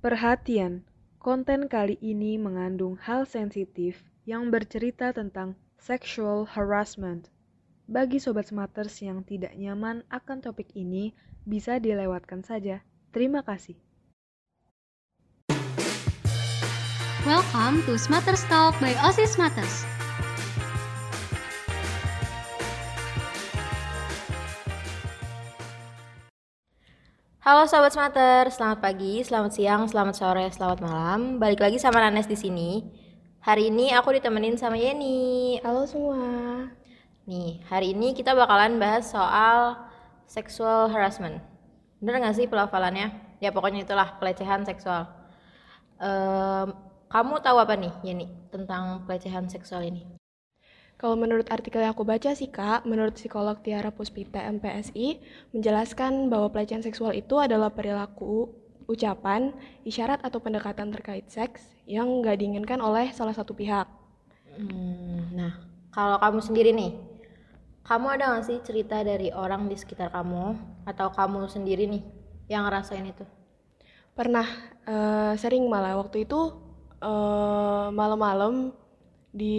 Perhatian, konten kali ini mengandung hal sensitif yang bercerita tentang sexual harassment. Bagi sobat smarters yang tidak nyaman akan topik ini, bisa dilewatkan saja. Terima kasih. Welcome to Smarters Talk by OSIS Smarters. Halo Sobat Smarter, selamat pagi, selamat siang, selamat sore, selamat malam. Balik lagi sama Nanes di sini. Hari ini aku ditemenin sama Yeni. Halo semua. Nih, hari ini kita bakalan bahas soal sexual harassment. Bener gak sih pelafalannya? Ya pokoknya itulah pelecehan seksual. Ehm, kamu tahu apa nih, Yeni, tentang pelecehan seksual ini? Kalau menurut artikel yang aku baca sih kak, menurut psikolog Tiara Puspita MPSI, menjelaskan bahwa pelecehan seksual itu adalah perilaku, ucapan, isyarat atau pendekatan terkait seks yang nggak diinginkan oleh salah satu pihak. Hmm, nah, kalau kamu sendiri nih, kamu ada gak sih cerita dari orang di sekitar kamu atau kamu sendiri nih yang ngerasain itu? Pernah eh, sering malah waktu itu eh, malam-malam di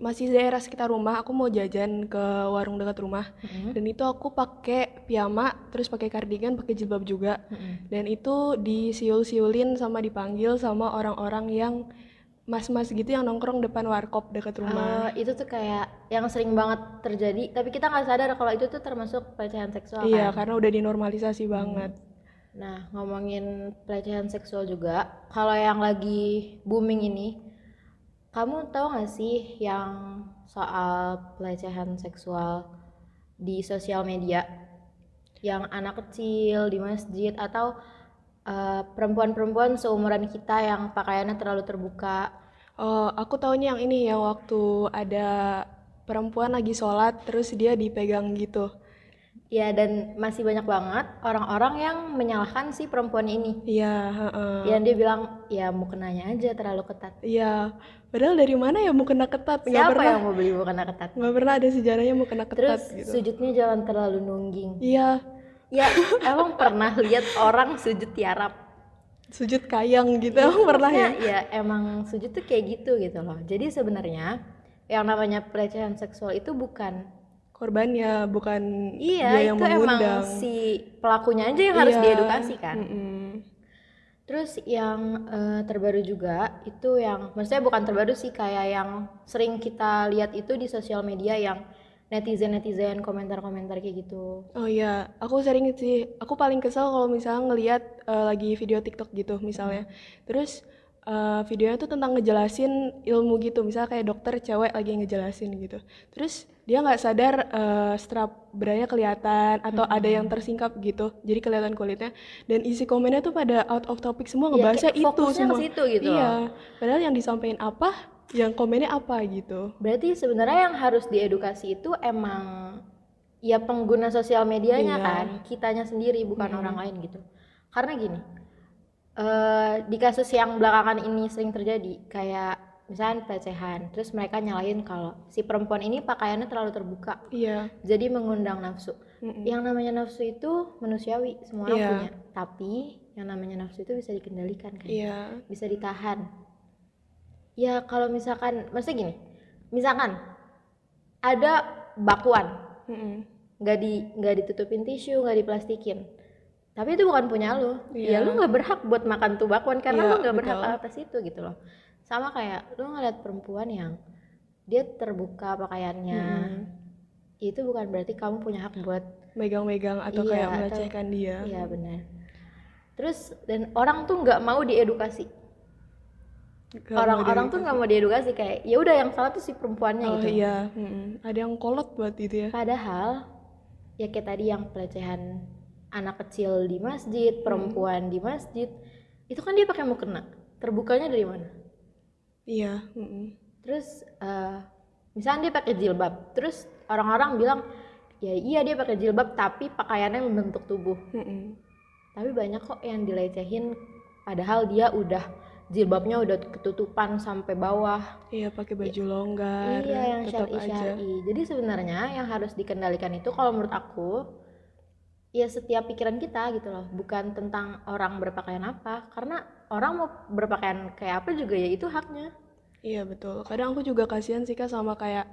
masih daerah sekitar rumah aku mau jajan ke warung dekat rumah Mm-mm. dan itu aku pakai piyama terus pakai kardigan pakai jilbab juga Mm-mm. dan itu disiul-siulin sama dipanggil sama orang-orang yang mas-mas gitu yang nongkrong depan warkop dekat rumah Eh, itu tuh kayak yang sering banget terjadi, tapi kita nggak sadar kalau itu tuh termasuk pelecehan seksual iya kan? karena udah dinormalisasi banget Nah, ngomongin pelecehan seksual juga, kalau yang lagi booming ini, kamu tahu nggak sih yang soal pelecehan seksual di sosial media, yang anak kecil di masjid atau eh, perempuan-perempuan seumuran kita yang pakaiannya terlalu terbuka? oh aku taunya yang ini yang waktu ada perempuan lagi sholat terus dia dipegang gitu Ya, dan masih banyak banget orang-orang yang menyalahkan si perempuan ini. iya heeh. Yang dia bilang, ya mukenanya aja terlalu ketat. iya padahal dari mana ya mau kena ketat Siapa pernah yang mau beli mukena ketat? nggak pernah ada sejarahnya mau kena ketat Terus gitu sujudnya jangan terlalu nungging. iya Ya, emang pernah lihat orang sujud tiarap? sujud kayang gitu emang pernah ya Maksudnya, ya emang sujud tuh kayak gitu gitu loh. Jadi sebenarnya yang namanya pelecehan seksual itu bukan korbannya bukan iya dia yang itu emang si pelakunya aja yang harus Iya. diedukasi kan. Mm-mm. Terus yang eh, terbaru juga itu yang maksudnya bukan terbaru sih kayak yang sering kita lihat itu di sosial media yang netizen-netizen komentar-komentar kayak gitu. Oh iya, aku sering sih, aku paling kesel kalau misalnya ngelihat eh, lagi video TikTok gitu misalnya. Terus eh, videonya tuh tentang ngejelasin ilmu gitu, misalnya kayak dokter cewek lagi ngejelasin gitu. Terus dia nggak sadar eh, strap beranya kelihatan atau ada yang tersingkap gitu, jadi kelihatan kulitnya. Dan isi komennya tuh pada out of topic semua Iya, ngebahasnya kayak itu fokusnya ke semua. situ gitu Iya, padahal yang disampaikan apa, yang komennya apa gitu. Berarti sebenarnya yang harus diedukasi itu emang ya pengguna sosial medianya Iya. kan, kitanya sendiri bukan orang lain gitu. Karena gini, eh di kasus yang belakangan ini sering terjadi kayak misalnya pelecehan, terus mereka nyalahin kalau si perempuan ini pakaiannya terlalu terbuka, Iya, jadi mengundang nafsu. Mm-mm. Yang namanya nafsu itu manusiawi, semua orang Iya. punya. Tapi yang namanya nafsu itu bisa dikendalikan kan? iya, bisa ditahan. Ya kalau misalkan, maksudnya gini, misalkan ada bakuan, nggak di nggak ditutupin tisu, nggak diplastikin, tapi itu bukan punya lu. Ya Iya. lu nggak berhak buat makan tuh bakuan karena Iya, lu nggak berhak atas itu gitu loh. Sama kayak lu ngeliat perempuan yang dia terbuka pakaiannya, Mm-mm. itu bukan berarti kamu punya hak buat megang-megang atau Iya, kayak atau- melecehkan dia. Iya benar. Terus dan orang tuh nggak mau diedukasi. Orang-orang tuh nggak mau diedukasi kayak ya udah yang salah tuh si perempuannya Oh gitu. iya, mm-mm. ada yang kolot buat itu ya. Padahal ya kayak tadi yang pelecehan anak kecil di masjid, perempuan di masjid, itu kan dia pakai mukena. Terbukanya dari mana? Iya, mm-mm. Terus eh, misalnya dia pakai jilbab, terus orang-orang bilang ya iya dia pakai jilbab tapi pakaiannya membentuk tubuh. Mm-mm. Tapi banyak kok yang dilecehin padahal dia udah jilbabnya udah ketutupan sampai bawah. Iya, pakai baju longgar, iya yang syar'i syar'i. Jadi sebenarnya yang harus dikendalikan itu kalau menurut aku ya setiap pikiran kita gitu loh. Bukan tentang orang berpakaian apa. Karena orang mau berpakaian kayak apa juga ya itu haknya. Iya betul. Kadang aku juga kasihan sih kak sama kayak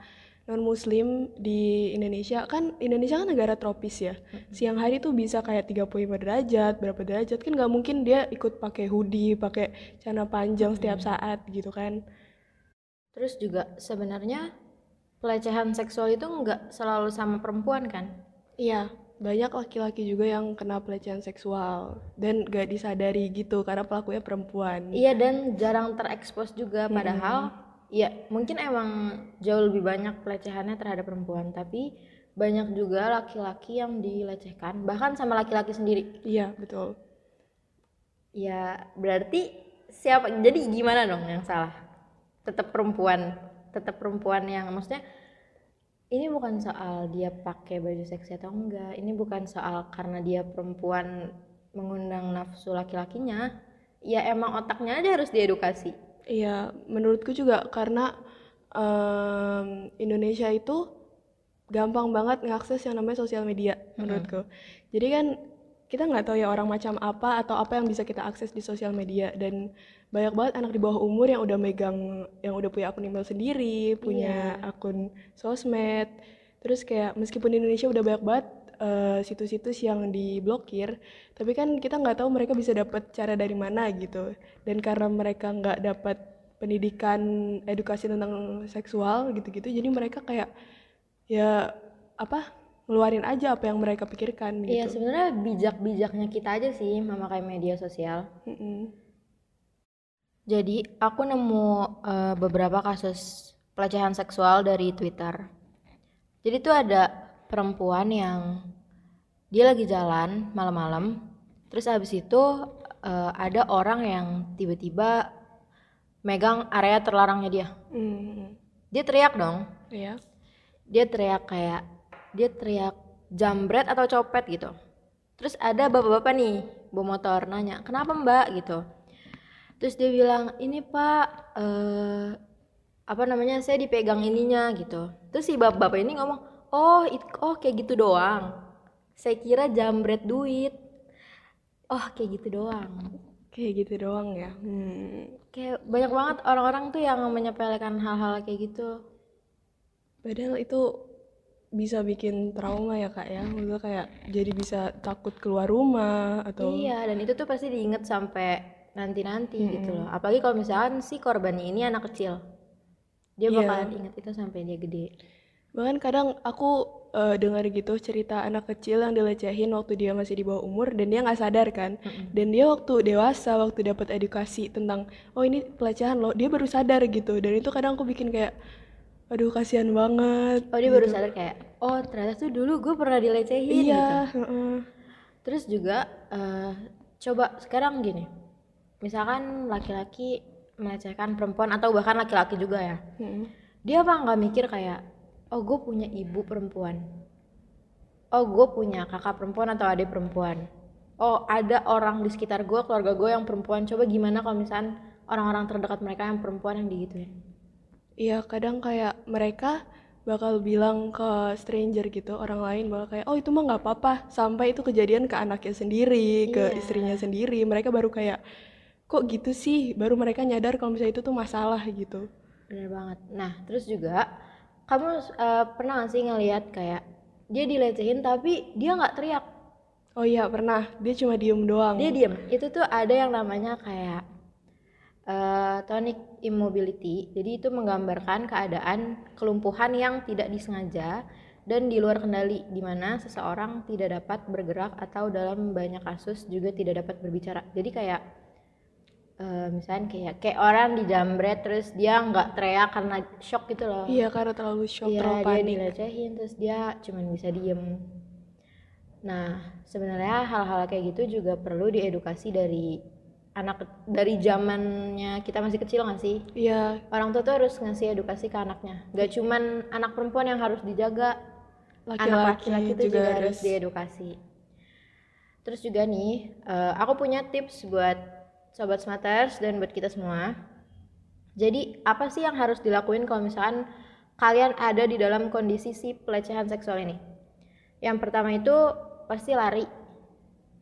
non muslim di Indonesia. Kan Indonesia kan negara tropis ya. Siang hari tuh bisa kayak 35 derajat, berapa derajat. Kan nggak mungkin dia ikut pakai hoodie, pakai celana panjang setiap saat gitu kan. terus juga sebenarnya pelecehan seksual itu nggak selalu sama perempuan kan? Iya, banyak laki-laki juga yang kena pelecehan seksual dan gak disadari gitu karena pelakunya perempuan. iya dan jarang terekspos juga padahal ya mungkin emang jauh lebih banyak pelecehannya terhadap perempuan tapi banyak juga laki-laki yang dilecehkan bahkan sama laki-laki sendiri Iya, betul. Ya, berarti siapa? Jadi gimana dong yang salah? Tetap perempuan, tetap perempuan yang maksudnya ini bukan soal dia pakai baju seksi atau enggak. Ini bukan soal karena dia perempuan mengundang nafsu laki-lakinya. Ya emang otaknya aja harus diedukasi. Iya, menurutku juga karena em, Indonesia itu gampang banget ngakses yang namanya sosial media menurutku. Jadi kan kita nggak tahu ya orang macam apa atau apa yang bisa kita akses di sosial media dan banyak banget anak di bawah umur yang udah megang yang udah punya akun email sendiri, punya akun sosmed. Terus kayak meskipun di Indonesia udah banyak banget eh, situs-situs yang diblokir, tapi kan kita nggak tahu mereka bisa dapat cara dari mana gitu. Dan karena mereka nggak dapat pendidikan edukasi tentang seksual gitu-gitu, jadi mereka kayak ya apa ngeluarin aja apa yang mereka pikirkan Iya, gitu. sebenarnya bijak-bijaknya kita aja sih memakai media sosial. Mm-mm. Jadi, aku nemu eh, beberapa kasus pelecehan seksual dari Twitter. Jadi tuh ada perempuan yang dia lagi jalan malam-malam, terus habis itu eh, ada orang yang tiba-tiba megang area terlarangnya dia. Mm, Dia teriak dong, Iya. dia teriak kayak dia teriak jambret atau copet gitu. Terus ada bapak-bapak nih bawa motor nanya, kenapa mbak gitu. Terus dia bilang, ini pak, eh, apa namanya, saya dipegang ininya gitu. Terus si bapak-bapak ini ngomong, oh, it- oh kayak gitu doang. Saya kira jambret duit. Oh kayak gitu doang. Kayak gitu doang ya. Hmm. Kayak banyak banget orang-orang tuh yang menyepelekan hal-hal kayak gitu. Padahal itu bisa bikin trauma ya kak ya. Maksudnya kayak jadi bisa takut keluar rumah atau Iya, dan itu tuh pasti diinget sampai nanti-nanti gitu loh. Apalagi kalau misalkan si korbannya ini anak kecil. Dia Iya. bakalan inget itu sampai dia gede. Bahkan kadang aku eh, dengar gitu cerita anak kecil yang dilecehin waktu dia masih di bawah umur dan dia nggak sadar kan. Dan dia waktu dewasa, waktu dapat edukasi tentang oh ini pelecehan loh, dia baru sadar gitu. Dan itu kadang aku bikin kayak aduh kasihan banget. Oh, dia baru sadar kayak, oh ternyata tuh dulu gue pernah dilecehin gitu. Iya, heeh. Terus juga eh, coba sekarang gini. Misalkan laki-laki melecehkan perempuan atau bahkan laki-laki juga ya. Mm-mm. Dia apa nggak mikir kayak, oh gue punya ibu perempuan. Oh gue punya kakak perempuan atau adik perempuan. Oh ada orang di sekitar gue, keluarga gue yang perempuan. Coba gimana kalau misalkan orang-orang terdekat mereka yang perempuan yang digituin. Iya, kadang kayak mereka bakal bilang ke stranger gitu, orang lain bakal kayak, oh itu mah nggak apa-apa, sampai itu kejadian ke anaknya sendiri, ke Iya. istrinya sendiri, mereka baru kayak, kok gitu sih, baru mereka nyadar kalau misalnya itu tuh masalah gitu. Bener banget. Nah terus juga, kamu eh, pernah gak sih ngelihat kayak dia dilecehin tapi dia nggak teriak. Oh iya pernah, dia cuma diem doang. Dia diem. Itu tuh ada yang namanya kayak eh, tonic immobility. Jadi itu menggambarkan keadaan kelumpuhan yang tidak disengaja dan di luar kendali di mana seseorang tidak dapat bergerak atau dalam banyak kasus juga tidak dapat berbicara. Jadi kayak eh, misalnya kayak kayak orang dijambret terus dia nggak teriak karena shock gitu loh. Iya, karena terlalu shock, Iya, terlalu dia panik. dilecehin terus dia cuman bisa diem. Nah, sebenarnya hal-hal kayak gitu juga perlu diedukasi dari anak dari zamannya kita masih kecil nggak sih? Iya, Orang tua tuh harus ngasih edukasi ke anaknya. Gak cuman anak perempuan yang harus dijaga, anak laki-laki laki-laki itu juga juga harus diedukasi. Terus juga nih, eh, aku punya tips buat sobat smarters dan buat kita semua. Jadi apa sih yang harus dilakuin kalau misalkan kalian ada di dalam kondisi si pelecehan seksual ini? Yang pertama itu pasti lari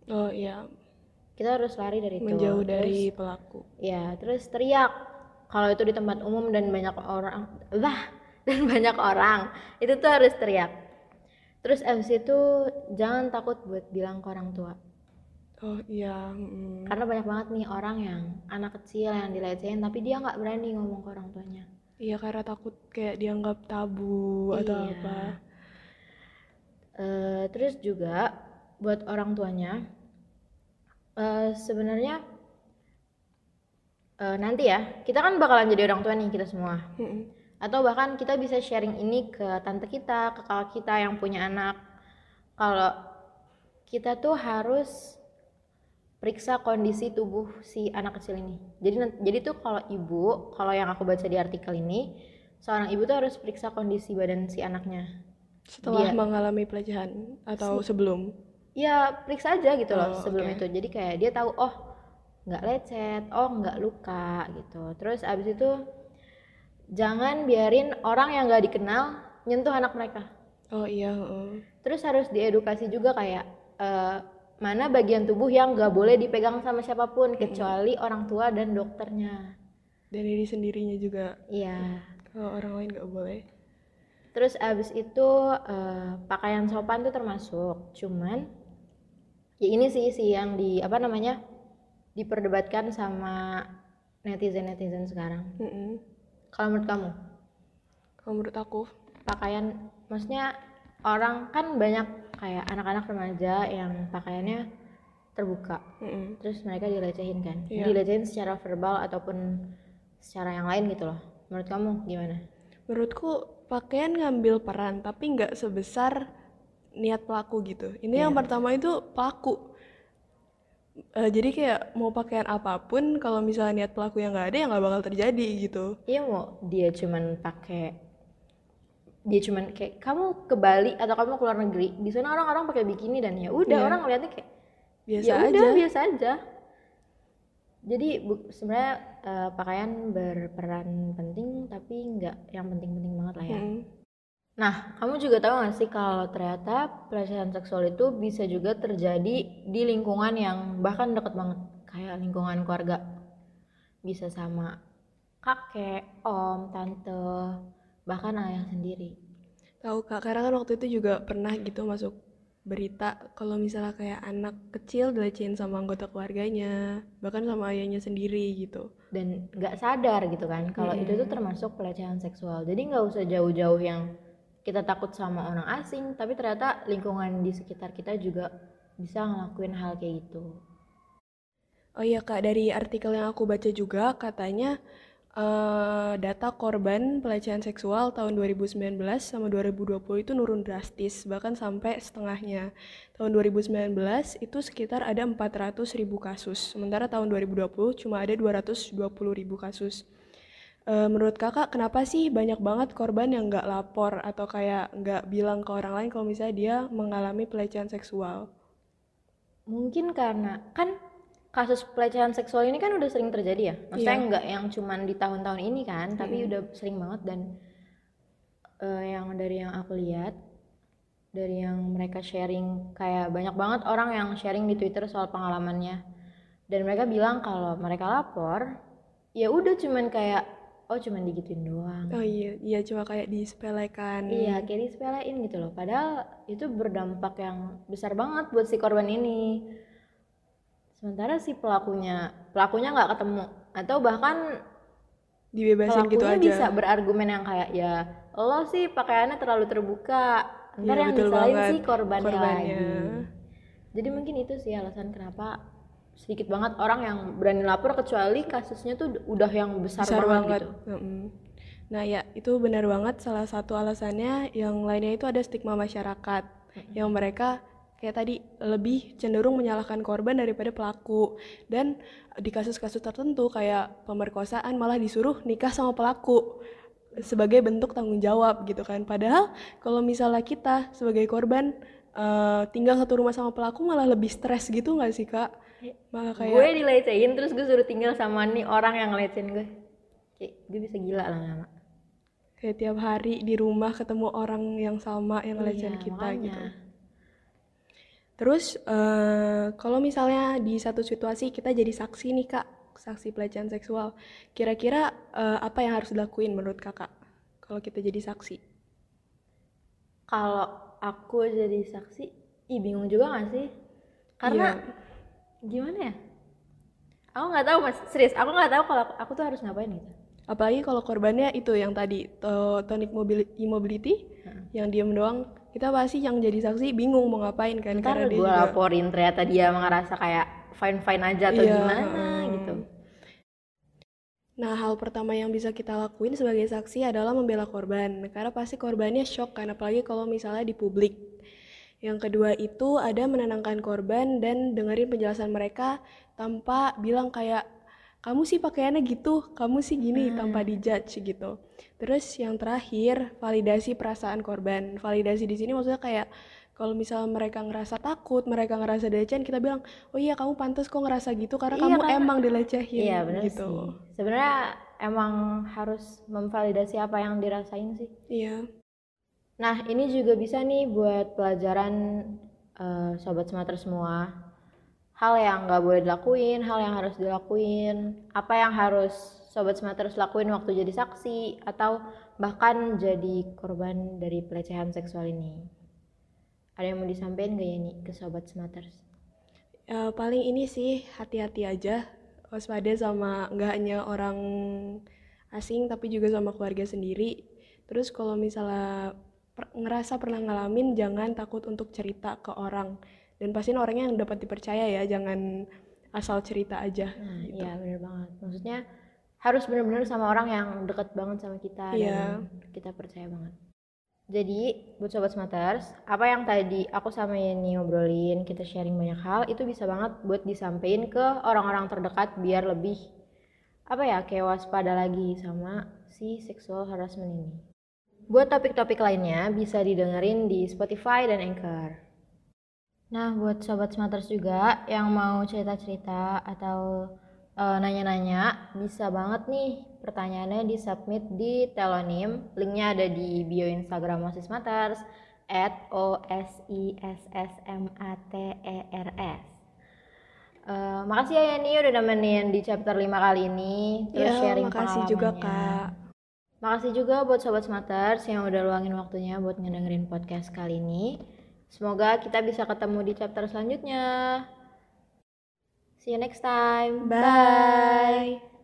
Oh iya, kita harus lari dari itu menjauh Terus- dari pelaku. Ya, terus teriak. Kalau itu di tempat umum dan banyak orang, lah, dan banyak orang, itu tuh harus teriak. Terus abis itu jangan takut buat bilang ke orang tua. Oh iya, mm. Karena banyak banget nih orang yang anak kecil yang dilecehin tapi dia nggak berani ngomong ke orang tuanya. iya karena takut kayak dianggap tabu atau Iya. apa. Eh, terus juga buat orang tuanya, eh, sebenarnya eh, nanti ya kita kan bakalan jadi orang tua nih kita semua. Mm-mm. atau bahkan kita bisa sharing ini ke tante kita, ke kakak kita yang punya anak. Kalau kita tuh harus periksa kondisi tubuh si anak kecil ini. Jadi jadi tuh kalau ibu, kalau yang aku baca di artikel ini, seorang ibu tuh harus periksa kondisi badan si anaknya. Setelah Dia- mengalami pelecehan atau sebelum. Ya periksa aja gitu loh Oh, sebelum oke. itu. Jadi kayak dia tahu oh nggak lecet, oh nggak luka gitu. Terus abis itu jangan biarin orang yang nggak dikenal nyentuh anak mereka. Oh iya, heeh. Terus harus diedukasi juga kayak eh, mana bagian tubuh yang nggak boleh dipegang sama siapa pun kecuali orang tua dan dokternya. dan diri sendirinya juga. Iya. Kalau orang lain nggak boleh. Terus abis itu eh, pakaian sopan tuh termasuk. Cuman ya ini sih sih yang di apa namanya diperdebatkan sama netizen netizen sekarang. Mm-mm. Kalau menurut kamu Kalau menurut aku, pakaian maksudnya orang kan banyak kayak anak-anak remaja yang pakaiannya terbuka. mm-mm. terus mereka dilecehin kan Iya. dilecehin secara verbal ataupun secara yang lain gitu loh menurut kamu gimana menurutku pakaian ngambil peran tapi nggak sebesar niat pelaku gitu. Ini yang Iya. pertama itu pelaku. Eh, jadi kayak mau pakaian apa pun kalau misalnya niat pelaku yang nggak ada ya nggak bakal terjadi gitu. iya mau dia cuman pakai dia cuman kayak kamu ke Bali atau kamu ke luar negeri di sana orang-orang pakai bikini dan ya udah Iya. orang ngeliatnya kayak Biasa ya aja. udah biasa aja jadi sebenarnya eh, pakaian berperan penting tapi nggak yang penting-penting banget lah ya Mm-mm. Nah, kamu juga tahu gak sih kalau ternyata pelecehan seksual itu bisa juga terjadi di lingkungan yang bahkan deket banget, kayak lingkungan keluarga. Bisa sama kakek, om, tante, bahkan ayah sendiri. Tahu kak, karena kan waktu itu juga pernah gitu masuk berita kalau misalnya kayak anak kecil dilecehin sama anggota keluarganya, bahkan sama ayahnya sendiri gitu. Dan nggak sadar gitu kan, kalau itu tuh termasuk pelecehan seksual. Jadi nggak usah jauh-jauh yang kita takut sama orang asing, tapi ternyata lingkungan di sekitar kita juga bisa ngelakuin hal kayak gitu. Oh iya kak, dari artikel yang aku baca juga katanya eh, data korban pelecehan seksual tahun 2019 sama 2020 itu nurun drastis, bahkan sampai setengahnya. Tahun 2019 itu sekitar ada 400 ribu kasus, sementara tahun 2020 cuma ada 220 ribu kasus. Eh, menurut kakak, kenapa sih banyak banget korban yang nggak lapor atau kayak nggak bilang ke orang lain kalau misalnya dia mengalami pelecehan seksual? Mungkin karena kan kasus pelecehan seksual ini kan udah sering terjadi ya. Maksudnya Iya. nggak yang cuman di tahun-tahun ini kan, tapi udah sering banget dan eh, yang dari yang aku lihat dari yang mereka sharing kayak banyak banget orang yang sharing di Twitter soal pengalamannya. Dan mereka bilang kalau mereka lapor ya udah cuman kayak oh cuman digituin doang. Oh iya, iya cuma kayak disepelekan. Iya, kayak disepelein gitu loh. Padahal itu berdampak yang besar banget buat si korban ini. Sementara si pelakunya, pelakunya nggak ketemu atau bahkan Dibebasin gitu aja. bisa berargumen yang kayak ya lo sih pakaiannya terlalu terbuka. Ntar Iya, yang disalahin sih korbannya, Korbannya. lagi. Jadi mungkin itu sih alasan kenapa sedikit banget orang yang berani lapor kecuali kasusnya tuh udah yang besar, besar banget, banget. gitu. Mm-mm. Nah ya itu benar banget salah satu alasannya yang lainnya itu ada stigma masyarakat yang mereka kayak tadi lebih cenderung menyalahkan korban daripada pelaku dan di kasus-kasus tertentu kayak pemerkosaan malah disuruh nikah sama pelaku sebagai bentuk tanggung jawab gitu kan padahal kalau misalnya kita sebagai korban eh, tinggal satu rumah sama pelaku malah lebih stres gitu nggak sih kak malah kayak Gue dilecehin terus gue suruh tinggal sama nih orang yang ngelecehin gue. Kayak gue bisa gila lama-lama. kayak tiap hari di rumah ketemu orang yang sama yang ngelecehin Iya, kita makanya. gitu. Terus eh, kalau misalnya di satu situasi kita jadi saksi nih kak, saksi pelecehan seksual, kira-kira eh, apa yang harus dilakuin menurut kakak kalau kita jadi saksi? Kalau aku jadi saksi, ih bingung juga gak sih? Karena gimana ya? Aku nggak tahu mas, serius. Aku nggak tahu kalau aku, aku tuh harus ngapain gitu. Apalagi kalau korbannya itu yang tadi to- tonic mobili- immobility, yang diem doang, kita pasti yang jadi saksi bingung mau ngapain kan Ntar karena dia gue juga laporin ternyata dia ngerasa kayak fine fine aja atau Iya, gimana gitu. Nah, hal pertama yang bisa kita lakuin sebagai saksi adalah membela korban, karena pasti korbannya shock kan, apalagi kalau misalnya di publik. Yang kedua itu ada menenangkan korban dan dengerin penjelasan mereka tanpa bilang kayak kamu sih pakaiannya gitu, kamu sih gini tanpa dijudge gitu. Terus yang terakhir validasi perasaan korban. Validasi di sini maksudnya kayak kalau misalnya mereka ngerasa takut, mereka ngerasa dilecehin, kita bilang, oh iya kamu pantas kok ngerasa gitu karena Iya, kamu karena- emang dilecehin Iya benar gitu. sih. Sebenarnya emang harus memvalidasi apa yang dirasain sih. Iya. Nah ini juga bisa nih buat pelajaran eh, sobat smarter semua. Hal yang nggak boleh dilakuin, hal yang harus dilakuin, apa yang harus sobat smarter lakuin waktu jadi saksi atau bahkan jadi korban dari pelecehan seksual ini. Ada yang mau disampaikan gak ya nih ke sobat smarters? Ya, paling ini sih hati-hati aja waspada sama nggak hanya orang asing tapi juga sama keluarga sendiri. Terus kalau misalnya per- ngerasa pernah ngalamin jangan takut untuk cerita ke orang dan pastiin orangnya yang dapat dipercaya ya jangan asal cerita aja. Nah, gitu. iya bener banget. Maksudnya harus bener-bener sama orang yang deket banget sama kita Iya. dan kita percaya banget. Jadi, buat sobat smarters, apa yang tadi aku sama Yeni ngobrolin, kita sharing banyak hal, itu bisa banget buat disampaikan ke orang-orang terdekat biar lebih apa ya, kayak waspada lagi sama si sexual harassment ini. Buat topik-topik lainnya bisa didengerin di Spotify dan Anchor. Nah, buat sobat smarters juga yang mau cerita-cerita atau eh, nanya-nanya, bisa banget nih pertanyaannya di submit di Telonym. Linknya ada di bio Instagram Osis Matters at o s i s s m a t e r s. Eh, makasih ya Yani udah nemenin di chapter 5 kali ini terus Ya, sharing makasih juga kak. Makasih juga buat Sobat Smarters yang udah luangin waktunya buat ngedengerin podcast kali ini. Semoga kita bisa ketemu di chapter selanjutnya. See you next time. Bye.